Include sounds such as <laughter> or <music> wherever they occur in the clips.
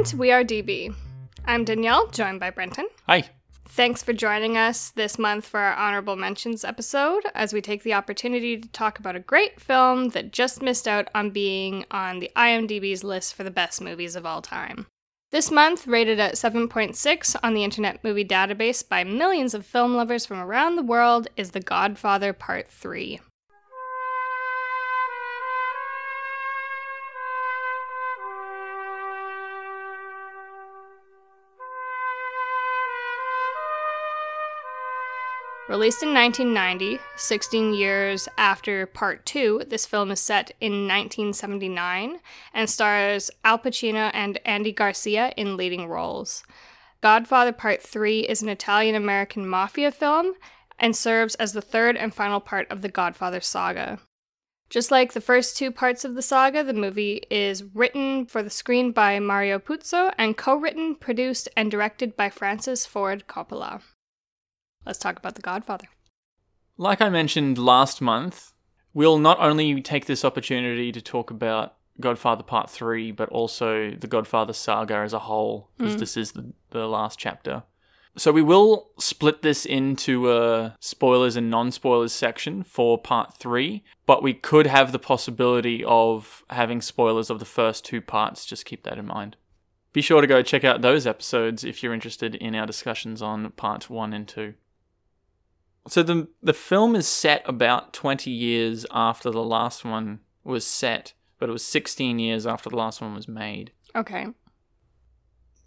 Welcome to We Are DB. I'm Danielle, joined by Brenton. Hi. Thanks for joining us this month for our Honorable Mentions episode as we take the opportunity to talk about a great film that just missed out on being on the IMDb's list for the best movies of all time. This month, rated at 7.6 on the Internet Movie Database by millions of film lovers from around the world, is The Godfather Part 3. Released in 1990, 16 years after Part 2, this film is set in 1979 and stars Al Pacino and Andy Garcia in leading roles. Godfather Part 3 is an Italian American mafia film and serves as the third and final part of the Godfather saga. Just like the first two parts of the saga, the movie is written for the screen by Mario Puzo and co written, produced, and directed by Francis Ford Coppola. Let's talk about The Godfather. Like I mentioned last month, we'll not only take this opportunity to talk about Godfather Part 3, but also the Godfather saga as a whole, because hmm. this is the, the last chapter. So we will split this into a spoilers and non spoilers section for Part 3, but we could have the possibility of having spoilers of the first two parts. Just keep that in mind. Be sure to go check out those episodes if you're interested in our discussions on Part 1 and 2. So the the film is set about 20 years after the last one was set, but it was 16 years after the last one was made. Okay.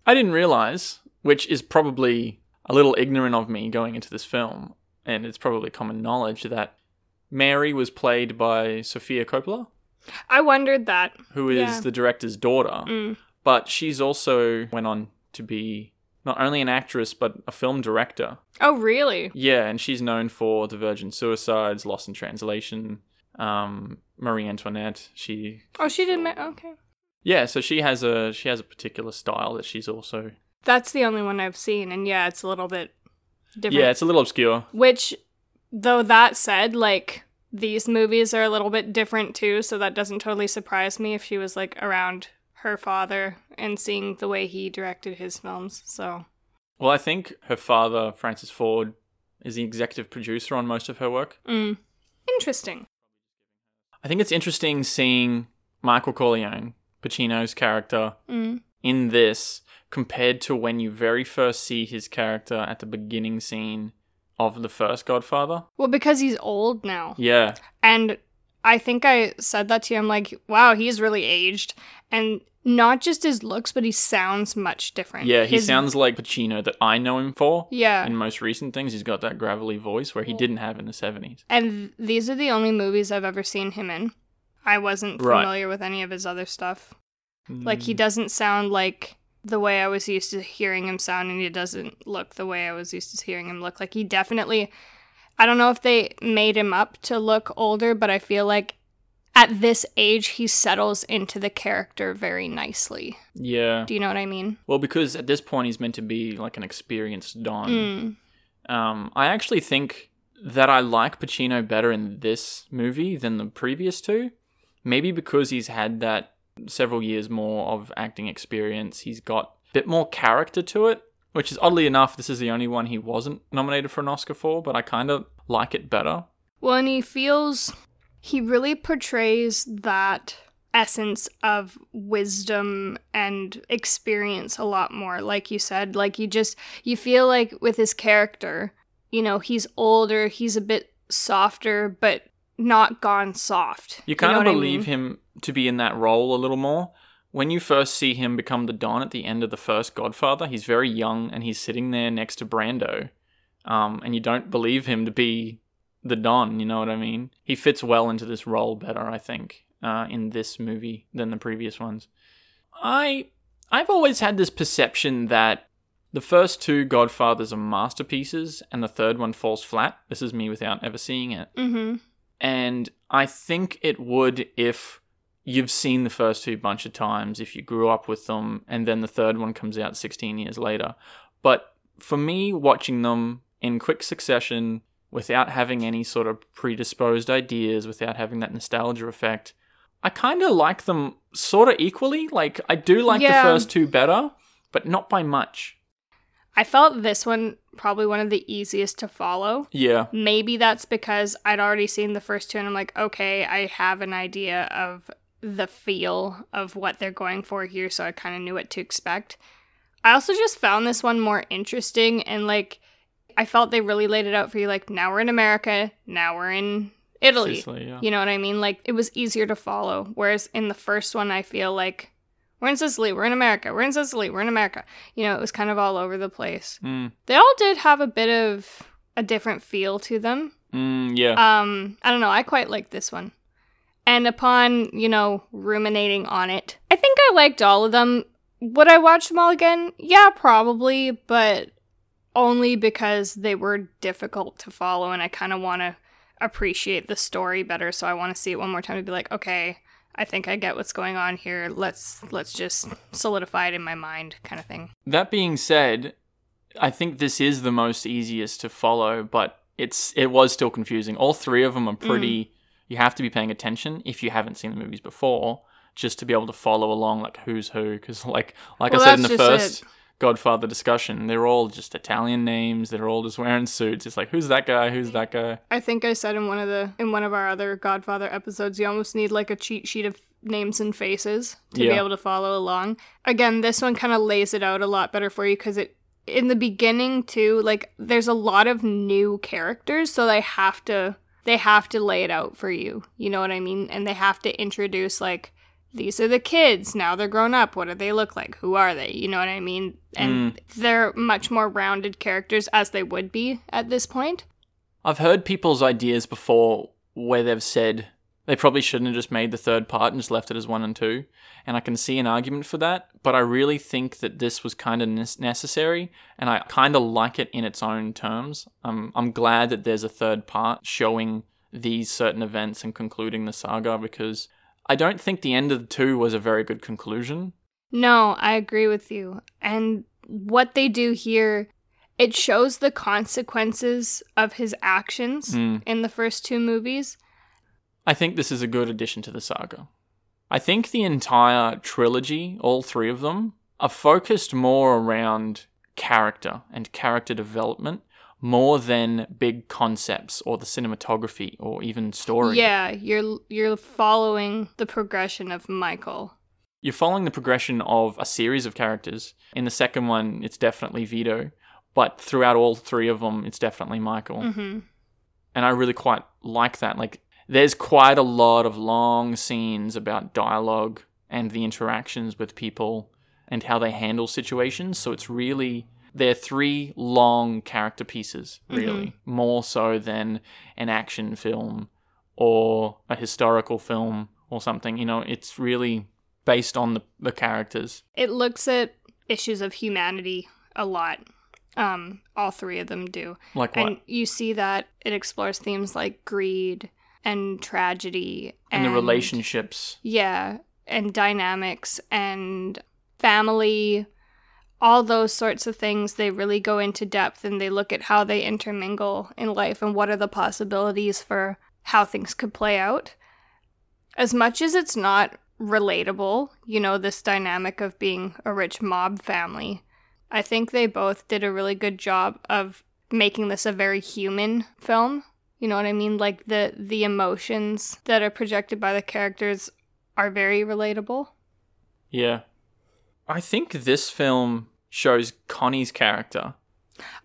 I didn't realize, which is probably a little ignorant of me going into this film, and it's probably common knowledge that Mary was played by Sofia Coppola, I wondered that. who is Yeah. the director's daughter, Mm. but she's also went on to be not only an actress but a film director. Oh, really? Yeah, and she's known for The Virgin Suicides, Lost in Translation, um, Marie Antoinette. She, Oh, she did. Ma- okay. yeah, so she has a she has a particular style that she's also. That's the only one I've seen, and yeah, it's a little bit different. Yeah, it's a little obscure. Which, though that said, like these movies are a little bit different too, so that doesn't totally surprise me if she was like around her father and seeing the way he directed his films. So Well, I think her father, Francis Ford, is the executive producer on most of her work. mm. interesting. I think it's interesting seeing Michael Corleone, Pacino's character, Mm. in this compared to when you very first see his character at the beginning scene of the first Godfather. Well, because he's old now. Yeah, And I think I said that to you. I'm like, wow, he's really aged. And not just his looks, but he sounds much different. yeah, he His- sounds like Pacino that I know him for. Yeah. In most recent things, he's got that gravelly voice where he didn't have in the 70s. And these are the only movies I've ever seen him in. I wasn't Right. familiar with any of his other stuff. Like, Mm. he doesn't sound like the way I was used to hearing him sound, and he doesn't look the way I was used to hearing him look. Like, he definitely. I don't know if they made him up to look older, but I feel like at this age, he settles into the character very nicely. Yeah. Do you know what I mean? Well, because at this point he's meant to be like an experienced Don. Mm. Um, I actually think that I like Pacino better in this movie than the previous two. Maybe because he's had that several years more of acting experience. He's got a bit more character to it, which is oddly enough, this is the only one he wasn't nominated for an Oscar for, but I kind of like it better. Well, and he feels he really portrays that essence of wisdom and experience a lot more. Like you said, like you just you feel like with his character, you know, he's older, he's a bit softer, but not gone soft. You kind know of what I believe mean? him to be in that role a little more. When you first see him become the Don at the end of the first Godfather, he's very young and he's sitting there next to Brando. Um, and you don't believe him to be the Don, you know what I mean? He fits well into this role better, I think, uh, in this movie than the previous ones. I I've always had this perception that the first two Godfathers are masterpieces and the third one falls flat. This is me without ever seeing it. Mhm. And I think it would if you've seen the first two bunch of times, if you grew up with them, and then the third one comes out 16 years later. But for me, watching them in quick succession, without having any sort of predisposed ideas, without having that nostalgia effect, I kind of like them sort of equally. Like I do like Yeah. the first two better, but not by much. I felt this one probably one of the easiest to follow. Yeah. Maybe that's because I'd already seen the first two and I'm like, okay, I have an idea of the feel of what they're going for here, so I kind of knew what to expect. I also just found this one more interesting and like I felt they really laid it out for you like now we're in America, now we're in Italy. Sicily, yeah. You know what I mean? Like it was easier to follow. Whereas in the first one I feel like we're in Sicily, we're in America, we're in Sicily, we're in America. You know, it was kind of all over the place. Mm, They all did have a bit of a different feel to them. mm, yeah. Um, I don't know, I quite like this one. And upon, you know, ruminating on it, I think I liked all of them. Would I watch them all again? Yeah, probably, but only because they were difficult to follow and I kind of want to appreciate the story better, so I want to see it one more time to be like, okay, I think I get what's going on here. Let's let's just solidify it in my mind kind of thing. That being said, I think this is the most easiest to follow, but it's it was still confusing. All three of them are pretty. Mm. You have to be paying attention if you haven't seen the movies before, just to be able to follow along, like who's who. Because <laughs> like like Well, I said in the first Godfather discussion, they're all just Italian names. They're all just wearing suits. It's like who's that guy? Who's that guy? I think I said in one of the in one of our other Godfather episodes, you almost need like a cheat sheet of names and faces to be able to follow along. Again, this one kind of lays it out a lot better for you because it in the beginning too, like there's a lot of new characters, so they have to they have to lay it out for you. You know what I mean? And they have to introduce like these are the kids. Now they're grown up. What do they look like? Who are they? You know what I mean? And hmm. they're much more rounded characters as they would be at this point. I've heard people's ideas before where they've said they probably shouldn't have just made the third part and just left it as one and two. And I can see an argument for that, but I really think that this was kind of necessary, and I kind of like it in its own terms. Um, I'm glad that there's a third part showing these certain events and concluding the saga because I don't think the end of the two was a very good conclusion. No, I agree with you. And what they do here, it shows the consequences of his actions Mm. in the first two movies. I think this is a good addition to the saga. I think the entire trilogy, all three of them, are focused more around character and character development more than big concepts or the cinematography or even story. Yeah, you're you're following the progression of Michael. You're following the progression of a series of characters. In the second one, it's definitely Vito, but throughout all three of them, it's definitely Michael. hmm and I really quite like that. Like, there's quite a lot of long scenes about dialogue and the interactions with people and how they handle situations. So it's really they're three long character pieces, really, more so than an action film or a historical film or something. You know, it's really based on the, the characters. It looks at issues of humanity a lot. Um, all three of them do. Like what? And you see that it explores themes like greed and tragedy and the relationships. Yeah, and dynamics and family, all those sorts of things. They really go into depth and they look at how they intermingle in life and what are the possibilities for how things could play out. As much as it's not relatable, you know, this dynamic of being a rich mob family, I think they both did a really good job of making this a very human film. You know what I mean? Like the the emotions that are projected by the characters are very relatable. Yeah. I think this film shows Connie's character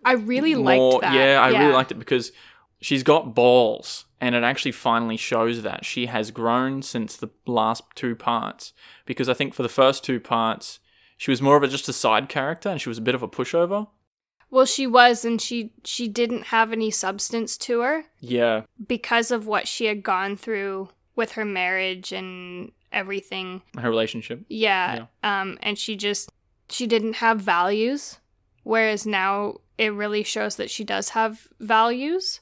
I really liked that. Yeah, I really liked it because she's got balls, and it actually finally shows that she has grown since the last two parts. Because I think for the first two parts, she was more of a, just a side character, and she was a bit of a pushover. Well, she was, and she she didn't have any substance to her Yeah, because of what she had gone through with her marriage and everything. her relationship. Yeah. Um, and she just she didn't have values, whereas now it really shows that she does have values.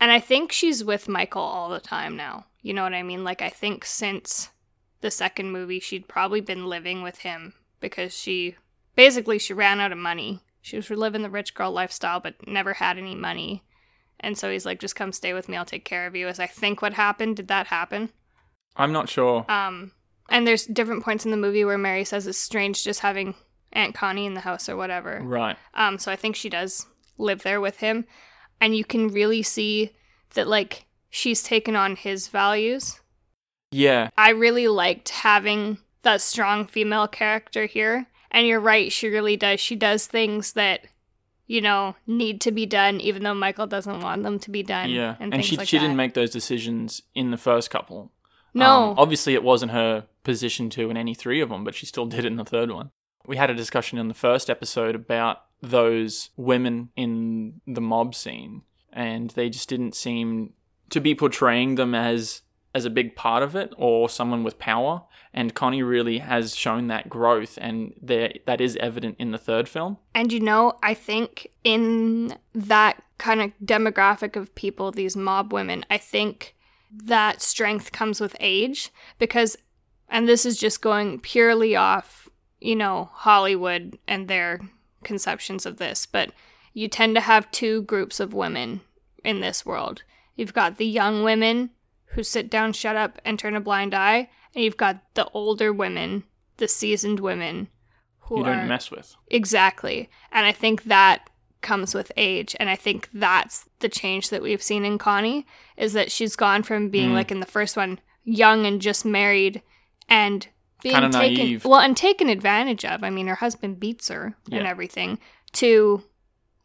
And I think she's with Michael all the time now. You know what I mean? Like I think since the second movie, she'd probably been living with him because she basically she ran out of money. She was living the rich girl lifestyle, but never had any money. And so he's like, just come stay with me. I'll take care of you. As I think what happened, did that happen? I'm not sure. Um, and there's different points in the movie where Mary says it's strange just having Aunt Connie in the house or whatever. right. Um, so I think she does live there with him, and you can really see that like she's taken on his values. Yeah. I really liked having that strong female character here, and you're right, she really does. She does things that you know need to be done, even though Michael doesn't want them to be done. Yeah. and, And, she like she that. didn't make those decisions in the first couple. No, Um, obviously, it wasn't her position to in any three of them, but she still <laughs> did it in the third one. We had a discussion in the first episode about those women in the mob scene, and they just didn't seem to be portraying them as as a big part of it or someone with power. And Connie really has shown that growth, and there that is evident in the third film. And you know, I think in that kind of demographic of people, these mob women, I think that strength comes with age because, and this is just going purely off, you know, Hollywood and their conceptions of this, but you tend to have two groups of women in this world. You've got the young women who sit down, shut up, and turn a blind eye, and you've got the older women, the seasoned women who you don't mess with. Exactly. And I think that comes with age. And I think that's the change that we've seen in Connie is that she's gone from being Mm. like in the first one, young and just married and being Kinda taken naive. well and taken advantage of. I mean her husband beats her and everything to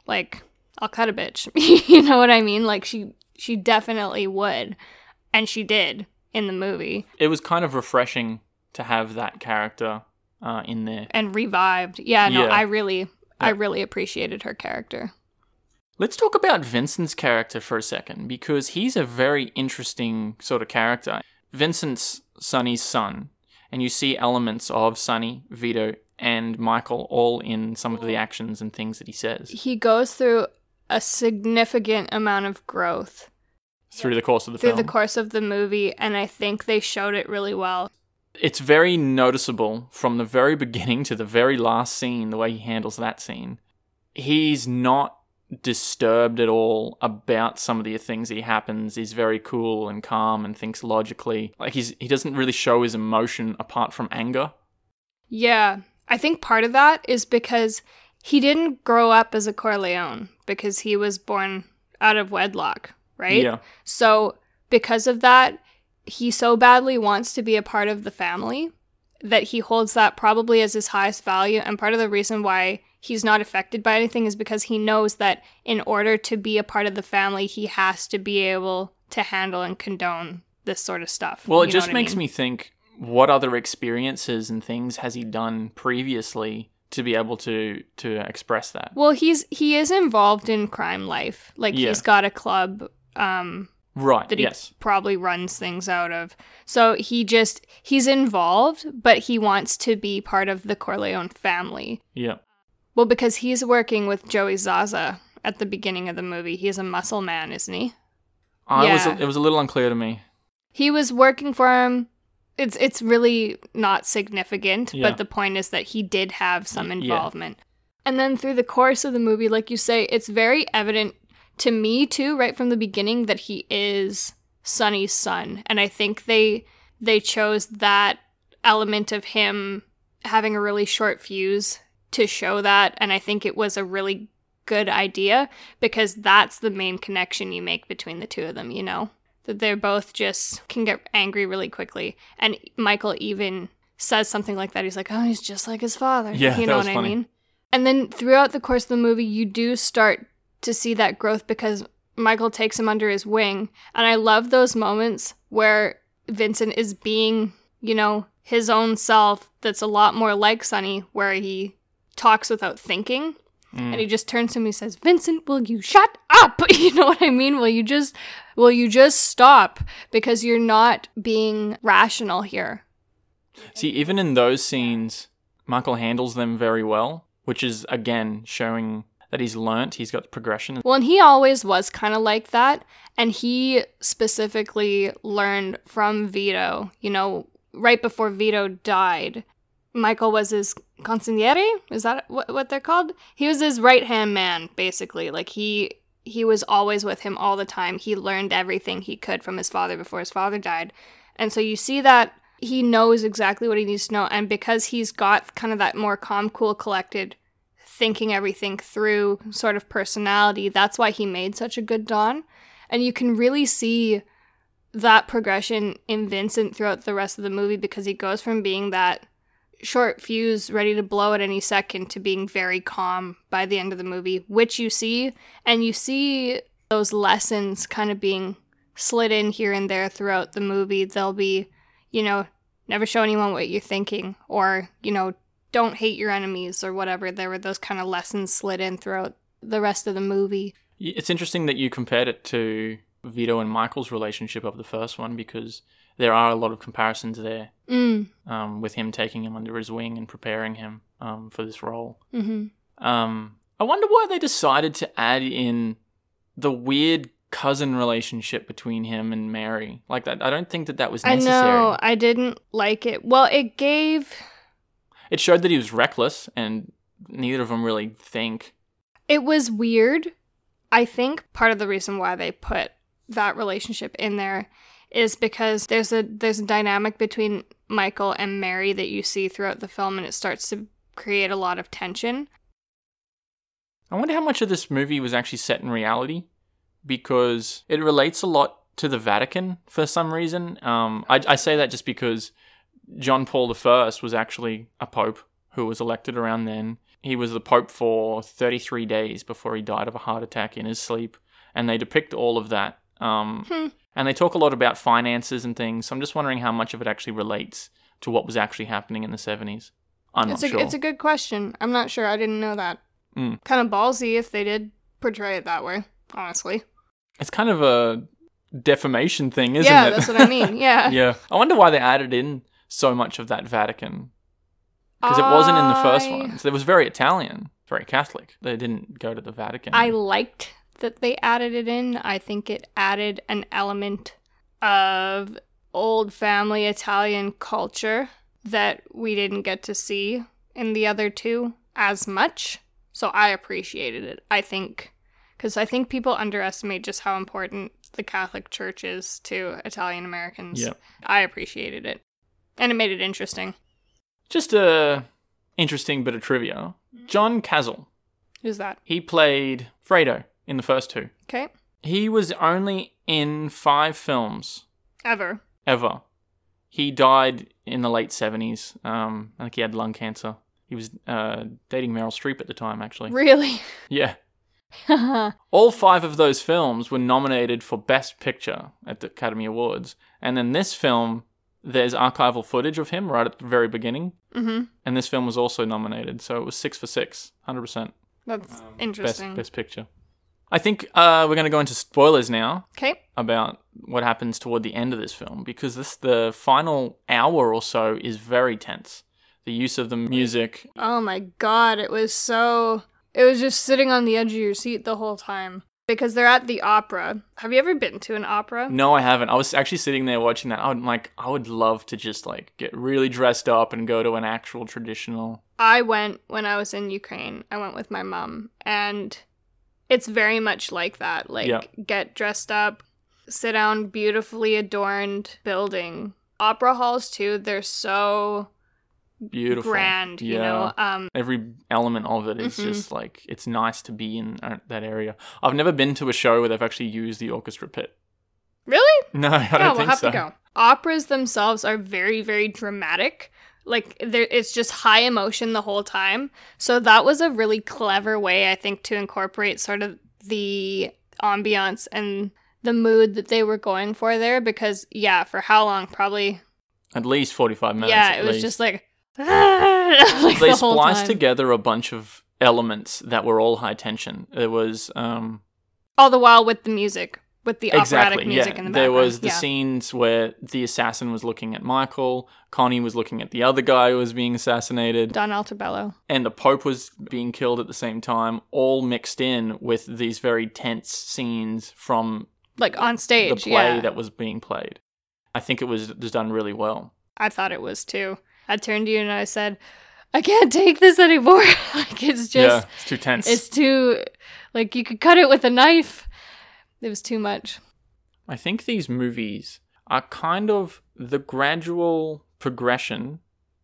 like I'll cut a bitch. <laughs> you know what I mean? Like she she definitely would. And she did in the movie It was kind of refreshing to have that character uh, in there. and revived. Yeah, no, Yeah. I really I really appreciated her character. Let's talk about Vincent's character for a second because he's a very interesting sort of character. Vincent's Sonny's son, and you see elements of Sonny, Vito, and Michael all in some of the actions and things that he says he goes through a significant amount of growth through the course of the through film. the course of the movie and i think they showed it really well it's very noticeable from the very beginning to the very last scene, the way he handles that scene. He's not disturbed at all about some of the things that happens. He's very cool and calm and thinks logically. Like he's he doesn't really show his emotion apart from anger. yeah i think part of that is because he didn't grow up as a corleone because he was born out of wedlock right Yeah. so because of that he so badly wants to be a part of the family that he holds that probably as his highest value and part of the reason why he's not affected by anything is because he knows that in order to be a part of the family he has to be able to handle and condone this sort of stuff Well, it You just what I makes mean? me think what other experiences and things has he done previously to be able to to express that? well he's he is involved in crime life like Yeah. he's got a club um Right. that he yes. probably runs things out of. So he just he's involved, but he wants to be part of the Corleone family. Yeah. Well, because he's working with Joey Zaza at the beginning of the movie. He's a muscle man, isn't he? I was Yeah. it was a little unclear to me. He was working for him. It's it's really not significant, Yeah. but the point is that he did have some Y- yeah. involvement. And then through the course of the movie, like you say, it's very evident to me too, right from the beginning, that he is Sonny's son. And I think they they chose that element of him having a really short fuse to show that. And I think it was a really good idea because that's the main connection you make between the two of them, you know? That they're both just can get angry really quickly. And Michael even says something like that. He's like, oh, he's just like his father. Yeah, you that know was what funny. I mean? And then throughout the course of the movie, you do start to see that growth because Michael takes him under his wing. And I love those moments where Vincent is being, you know, his own self that's a lot more like Sonny, where he talks without thinking. Mm. And he just turns to me and says, Vincent, will you shut up? <laughs> You know what I mean? Will you just will you just stop? Because you're not being rational here. See, even in those scenes, Michael handles them very well, which is again showing that he's learnt, he's got progression. Well, and he always was kind of like that. And he specifically learned from Vito, you know, right before Vito died. Michael was his consigliere. Is that what, what they're called? He was his right hand man, basically. Like he he was always with him all the time. He learned everything he could from his father before his father died. And so you see that he knows exactly what he needs to know. And because he's got kind of that more calm, cool, collected, thinking everything through sort of personality, that's why he made such a good Don. And you can really see that progression in Vincent throughout the rest of the movie because he goes from being that short fuse ready to blow at any second to being very calm by the end of the movie, which you see. And you see those lessons kind of being slid in here and there throughout the movie. They'll be, you know, never show anyone what you're thinking, or, you know, don't hate your enemies, or whatever. There were those kind of lessons slid in throughout the rest of the movie. It's interesting that you compared it to Vito and Michael's relationship of the first one because there are a lot of comparisons there Mm. um, with him taking him under his wing and preparing him um, for this role. hmm Um, I wonder why they decided to add in the weird cousin relationship between him and Mary. Like that, I don't think that that was I know. I didn't like it. Well, it gave. It showed that he was reckless, and neither of them really think. It was weird. I think part of the reason why they put that relationship in there is because there's a there's a dynamic between Michael and Mary that you see throughout the film and it starts to create a lot of tension. I wonder how much of this movie was actually set in reality, because it relates a lot to the Vatican for some reason. Um, I, I say that just because John Paul I was actually a pope who was elected around then. He was the pope for 33 days before he died of a heart attack in his sleep, and they depict all of that. Um, Hmm. And they talk a lot about finances and things. So I'm just wondering how much of it actually relates to what was actually happening in the 70s. I'm it's not a sure. it's a good question. I'm not sure. I didn't know that. Mm. Kind of ballsy if they did portray it that way, honestly. It's kind of a defamation thing, isn't yeah, it? Yeah, that's what I mean. <laughs> Yeah. yeah. I wonder why they added in so much of that Vatican. Because it wasn't in the first one. So it was very Italian, very Catholic. They didn't go to the Vatican. I liked that they added it in. I think it added an element of old family Italian culture that we didn't get to see in the other two as much. So I appreciated it. I think because I think people underestimate just how important the Catholic Church is to Italian Americans. Yep. I appreciated it. And it made it interesting. Just a interesting bit of trivia. John Cazale, Who's that? he played Fredo in the first two. Okay. He was only in five films Ever. ever. He died in the late 70s. Um, I think he had lung cancer. He was uh, dating Meryl Streep at the time, actually. Really? <laughs> Yeah. All five of those films were nominated for Best Picture at the Academy Awards. And then this film, there's archival footage of him right at the very beginning. mm-hmm. And this film was also nominated. So it was six for six, 100%. That's Best, interesting. best Picture. I think uh, we're going to go into spoilers now Okay. about what happens toward the end of this film because this the final hour or so is very tense. The use of the music, Oh my god, it was so. It was just sitting on the edge of your seat the whole time. Because they're at the opera. Have you ever been to an opera? No, I haven't. I was actually sitting there watching that. I would like I would love to just like get really dressed up and go to an actual traditional. I went when I was in Ukraine. I went with my mom. And it's very much like that. Like, Yeah. get dressed up, sit down, beautifully adorned building. Opera halls, too, they're so Beautiful. grand, you Yeah. know? Um, Every element of it is Mhm. just like it's nice to be in uh, that area. I've never been to a show where they've actually used the orchestra pit. really? No, <laughs> I yeah, don't we'll think have so. to go. Operas themselves are very, very dramatic. Like there, it's just high emotion the whole time. So that was a really clever way, I think, to incorporate sort of the ambiance and the mood that they were going for there. Because yeah, for how long? Probably At least forty-five minutes. yeah. It was least. just like, <laughs> like they the spliced together a bunch of elements that were all high tension. There was um all the while with the music, with the exactly operatic music yeah. in the background. there was the yeah. scenes where the assassin was looking at Michael, Connie was looking at the other guy who was being assassinated, Don Altobello. and the Pope was being killed at the same time, all mixed in with these very tense scenes from Like on stage the play yeah. that was being played. I think it was was done really well. I thought it was too. I turned to you and I said, I can't take this anymore. <laughs> like it's just yeah, it's too tense. it's too like you could cut it with a knife. It was too much. I think these movies are kind of the gradual progression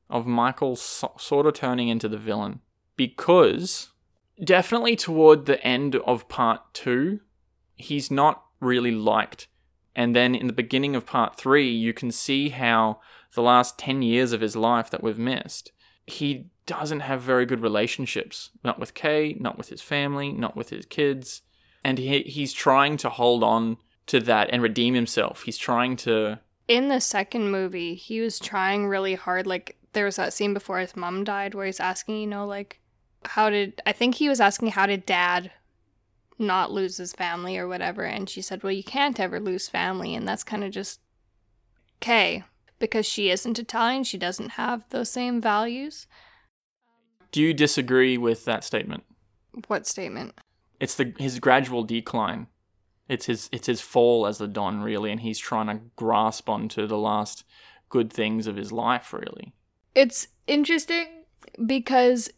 of Michael so- sort of turning into the villain. Because definitely toward the end of part two, he's not really liked. And then in the beginning of part three, you can see how the last 10 years of his life that we've missed, he doesn't have very good relationships. Not with Kay, not with his family, not with his kids. And he, he's trying to hold on to that and redeem himself. He's trying to. In the second movie, he was trying really hard. Like, there was that scene before his mom died where he's asking, you know, like, how did. I think he was asking, how did dad not lose his family or whatever? And she said, well, you can't ever lose family. And that's kind of just. Kay. Because she isn't Italian, she doesn't have those same values. Do you disagree with that statement? What statement? It's the his gradual decline. It's his it's his fall as the Don really, and he's trying to grasp onto the last good things of his life really. It's interesting because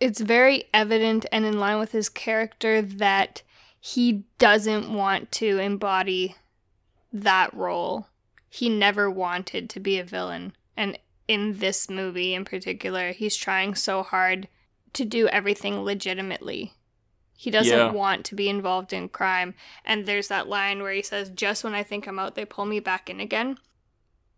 it's very evident and in line with his character that he doesn't want to embody that role. He never wanted to be a villain. And in this movie in particular, he's trying so hard to do everything legitimately. He doesn't Yeah. want to be involved in crime. And there's that line where he says, Just when I think I'm out, they pull me back in again.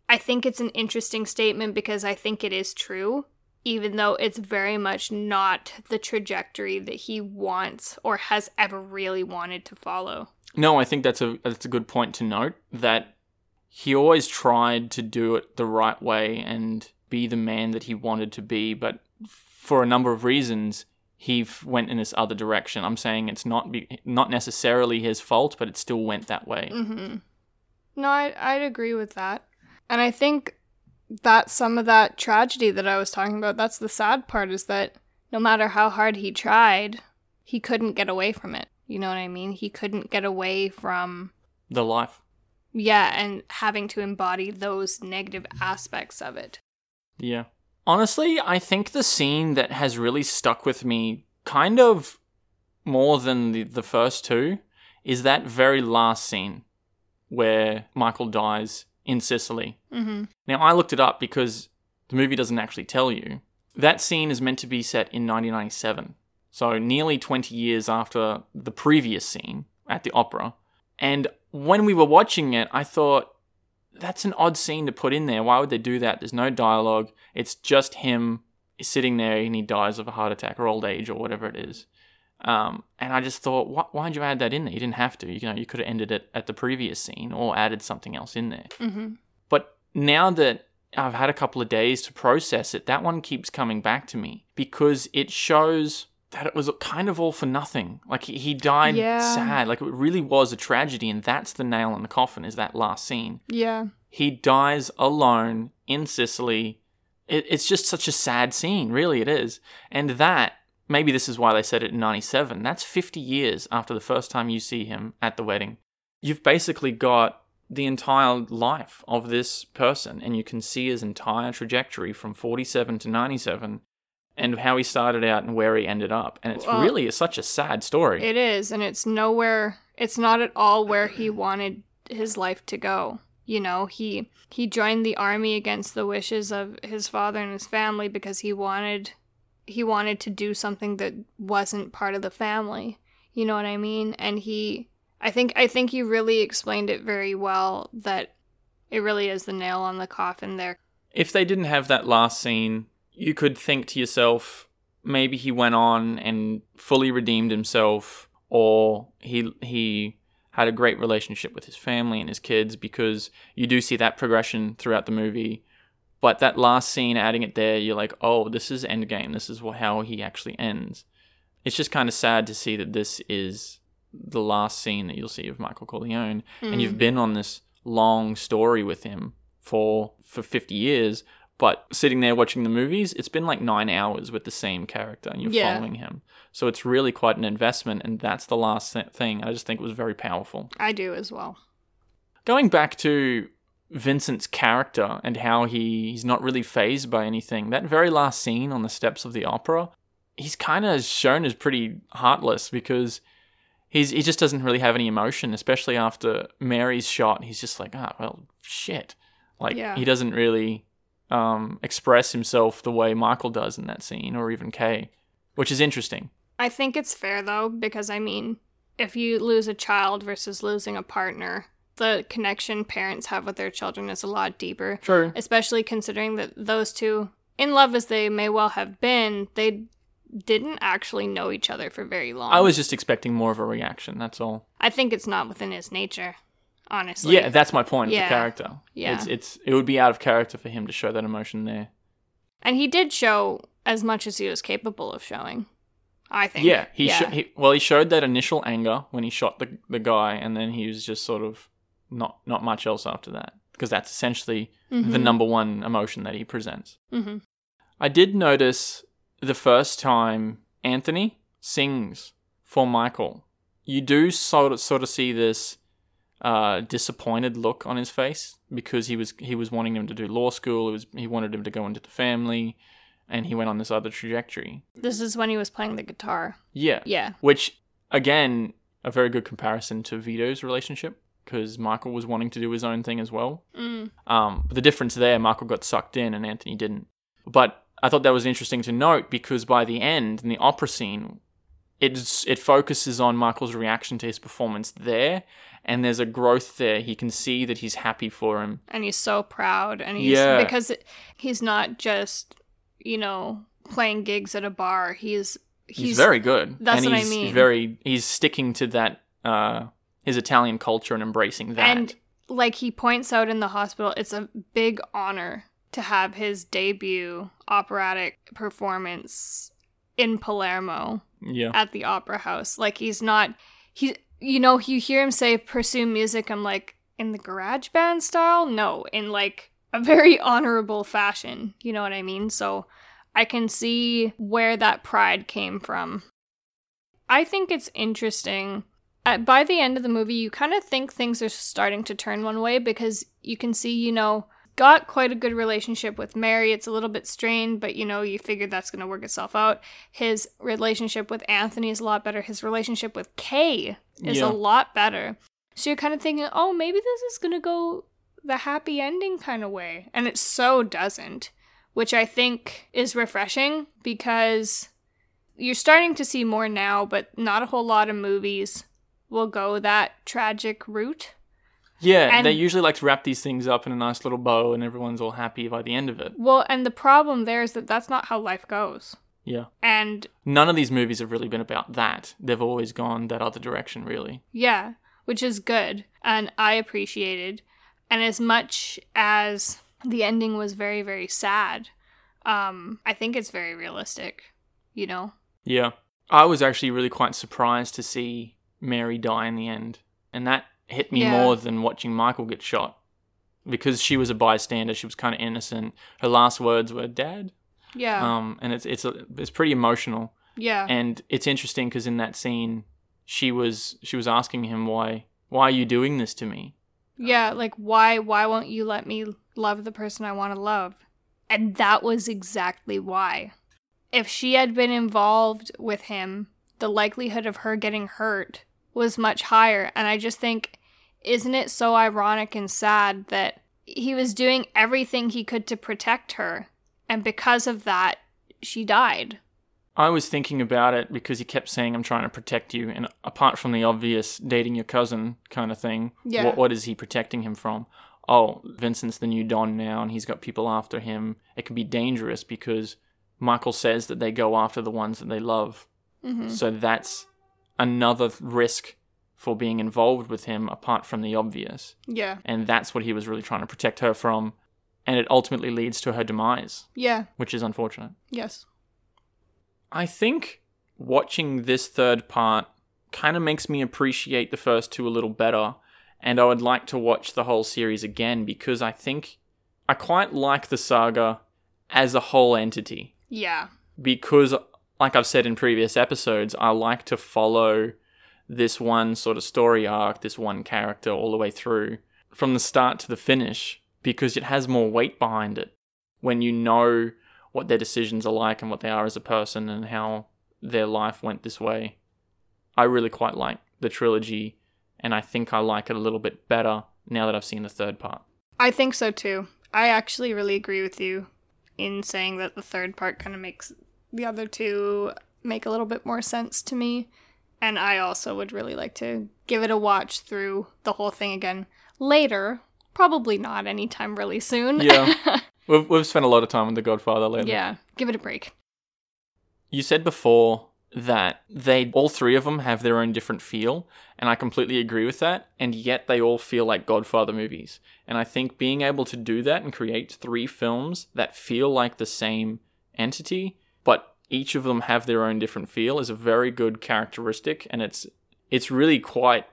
I think it's an interesting statement because I think it is true, even though it's very much not the trajectory that he wants or has ever really wanted to follow. No, I think that's a that's a good point to note that he always tried to do it the right way and be the man that he wanted to be, but for a number of reasons he f- went in this other direction. I'm saying it's not be, not necessarily his fault, but it still went that way. Mm-hmm. No, I, I'd agree with that. And I think that some of that tragedy that I was talking about. That's the sad part is that no matter how hard he tried, he couldn't get away from it. You know what I mean? He couldn't get away from, The life. Yeah, and having to embody those negative aspects of it. Yeah. Honestly, I think the scene that has really stuck with me, kind of more than the, the first two, is that very last scene where Michael dies in Sicily. Mm-hmm. Now, I looked it up because the movie doesn't actually tell you. That scene is meant to be set in 1997, so nearly 20 years after the previous scene at the opera. And when we were watching it, I thought, that's an odd scene to put in there. Why would they do that? There's no dialogue. It's just him sitting there and he dies of a heart attack or old age or whatever it is. Um, and I just thought, why, why'd you add that in there? You didn't have to. You know, you could have ended it at the previous scene or added something else in there. Mm-hmm. But now that I've had a couple of days to process it, that one keeps coming back to me because it shows that it was kind of all for nothing. Like he, he died Yeah. sad. Like it really was a tragedy, and that's the nail in the coffin. Is that last scene? Yeah. He dies alone in Sicily. It, it's just such a sad scene, really. It is, and that maybe this is why they said it in '97. That's 50 years after the first time you see him at the wedding. You've basically got the entire life of this person, and you can see his entire trajectory from 47 to 97, and how he started out and where he ended up. And it's Well, really such a sad story. It is, and it's nowhere. It's not at all where he wanted his life to go. You know, he he joined the army against the wishes of his father and his family because he wanted he wanted to do something that wasn't part of the family. You know what I mean? And he I think I think you really explained it very well that it really is the nail on the coffin there. if they didn't have that last scene, you could think to yourself, maybe he went on and fully redeemed himself, or he he had a great relationship with his family and his kids, because you do see that progression throughout the movie. But that last scene, adding it there, you're like, oh, this is Endgame. This is how he actually ends. It's just kind of sad to see that this is the last scene that you'll see of Michael Corleone, and hmm. you've been on this long story with him for for 50 years but sitting there watching the movies it's been like 9 hours with the same character and you're Yeah. following him so it's really quite an investment and that's the last th- thing i just think it was very powerful I do as well. going back to Vincent's character and how he, he's not really fazed by anything that very last scene on the steps of the opera he's kind of shown as pretty heartless because he's he just doesn't really have any emotion, especially after Mary's shot. He's just like, ah, well, shit. Like Yeah. he doesn't really um, express himself the way Michael does in that scene, or even Kay, which is interesting. I think it's fair though, because I mean, if you lose a child versus losing a partner, the connection parents have with their children is a lot deeper. True. Especially considering that those two, in love as they may well have been, they didn't actually know each other for very long. I was just expecting more of a reaction. That's all. I think it's not within his nature, honestly. Yeah, that's my point. Yeah. Of the character. Yeah. It's it's it would be out of character for him to show that emotion there. And he did show as much as he was capable of showing. I think. Yeah, he, yeah. Sho- he well, he showed that initial anger when he shot the the guy, and then he was just sort of not not much else after that because that's essentially the Mhm. number one emotion that he presents. Mhm. I did notice the first time Anthony sings for Michael. You do sort of sort of see this uh, disappointed look on his face because he was he was wanting him to do law school. It was he wanted him to go into the family, and he went on this other trajectory. This is when he was playing the guitar. Yeah, Yeah. which again a very good comparison to Vito's relationship because Michael was wanting to do his own thing as well. Mm. Um, but the difference there, Michael got sucked in and Anthony didn't. But I thought that was interesting to note because by the end, in the opera scene, it's, it focuses on Michael's reaction to his performance there, and there's a growth there. He can see that he's happy for him. and he's so proud and he's Yeah. because he's not just you know playing gigs at a bar he's He's, he's, very good. that's and what I mean. Very, he's sticking to that uh, his Italian culture and embracing that. and like he points out in the hospital it's a big honor to have his debut operatic performance in Palermo yeah, at the opera house. Like he's not he you know you hear him say pursue music i'm like in the garage band style? No in like a very <laughs> honorable fashion. You know what i mean? So i can see where that pride came from. I think it's interesting at, by the end of the movie you kind of think things are starting to turn one way because you can see you know got quite a good relationship with Mary. It's a little bit strained, but you know, you figure that's going to work itself out. His relationship with Anthony is a lot better. His relationship with Kay is Yeah. a lot better. So you're kind of thinking, oh, maybe this is going to go the happy ending kind of way. And it so doesn't, which I think is refreshing because you're starting to see more now, but not a whole lot of movies will go that tragic route. Yeah. and- they usually like to wrap these things up in a nice little bow, and everyone's all happy by the end of it. Well, and the problem there is that that's not how life goes. Yeah. And None of these movies have really been about that. They've always gone that other direction, really. yeah, which is good and I appreciated. And as much as the ending was very very sad, um I think it's very realistic, you know. Yeah. I was actually really quite surprised to see Mary die in the end. And that hit me Yeah. more than watching Michael get shot. Because she was a bystander, she was kind of innocent. Her last words were "Dad," Yeah. um, and it's it's a, it's pretty emotional. yeah. And it's interesting because in that scene, she was she was asking him why why are you doing this to me? Yeah, like why why won't you let me love the person I want to love? And that was exactly why. If she had been involved with him, the likelihood of her getting hurt was much higher. And I just think isn't it so ironic and sad that he was doing everything he could to protect her and because of that she died. I was thinking about it because he kept saying, "I'm trying to protect you," and apart from the obvious dating your cousin kind of thing, Yeah. what what is he protecting him from? Oh, Vincent's the new Don now, and he's got people after him. It can be dangerous because Michael says that they go after the ones that they love. Mhm. So that's another risk for being involved with him apart from the obvious. Yeah. And that's what he was really trying to protect her from. And it ultimately leads to her demise, Yeah. which is unfortunate. Yes. I think watching this third part kind of makes me appreciate the first two a little better. And I would like to watch the whole series again because I think I quite like the saga as a whole entity Yeah. because like I've said in previous episodes, I like to follow this one sort of story arc, this one character all the way through from the start to the finish because it has more weight behind it when you know what their decisions are like and what they are as a person and how their life went this way. I really quite like the trilogy, and I think I like it a little bit better now that I've seen the third part. I think so too. I actually really agree with you in saying that the third part kind of makes the other two make a little bit more sense to me. And I also would really like to give it a watch through the whole thing again later. Probably not anytime really soon. Yeah. <laughs> We've, we've spent a lot of time with The Godfather lately. yeah. Give it a break. You said before that they all three of them have their own different feel, and I completely agree with that, and yet they all feel like Godfather movies. And I think being able to do that and create three films that feel like the same entity, but each of them have their own different feel is a very good characteristic, and it's it's really quite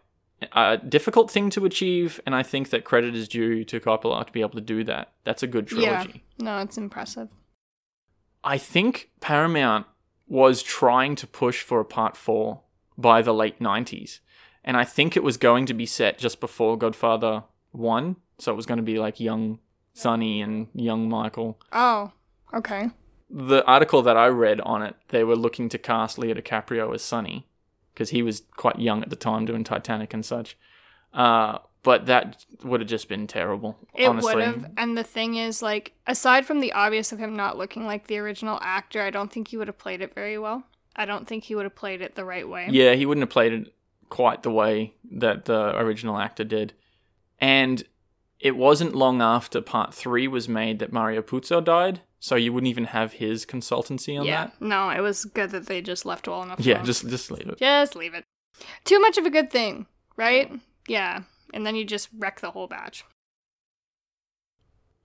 a difficult thing to achieve, and I think that credit is due to Coppola to be able to do that. That's a good trilogy. Yeah. No, it's impressive. I think Paramount was trying to push for a part four by the late 90s. And I think it was going to be set just before Godfather 1. So it was going to be like young Sonny and young Michael. Oh, okay. The article that I read on it, they were looking to cast Leo DiCaprio as Sonny because he was quite young at the time doing Titanic and such. Uh, but that would have just been terrible. It would have. And the thing is, like, aside from the obvious of him not looking like the original actor, I don't think he would have played it very well. I don't think he would have played it the right way. Yeah, he wouldn't have played it quite the way that the original actor did. And it wasn't long after part three was made that Mario Puzo died, so you wouldn't even have his consultancy on yeah. that. No, it was good that they just left well enough. Yeah, alone. just just leave it. just leave it. Too much of a good thing, right? Yeah. And then you just wreck the whole batch.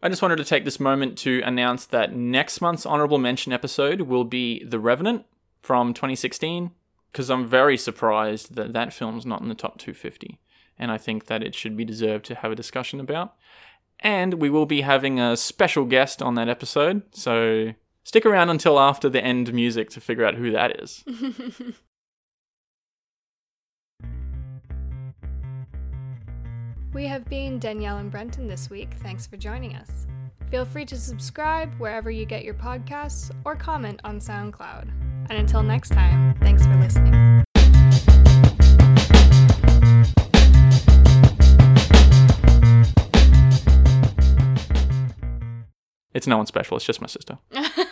I just wanted to take this moment to announce that next month's honorable mention episode will be The Revenant from 2016, because I'm very surprised that that film's not in the top 250, and I think that it should be deserved to have a discussion about. And we will be having a special guest on that episode, so stick around until after the end music to figure out who that is. <laughs> We have been Danielle and Brenton this week. Thanks for joining us. Feel free to subscribe wherever you get your podcasts or comment on SoundCloud. And until next time, thanks for listening. It's no one special, it's just my sister. <laughs>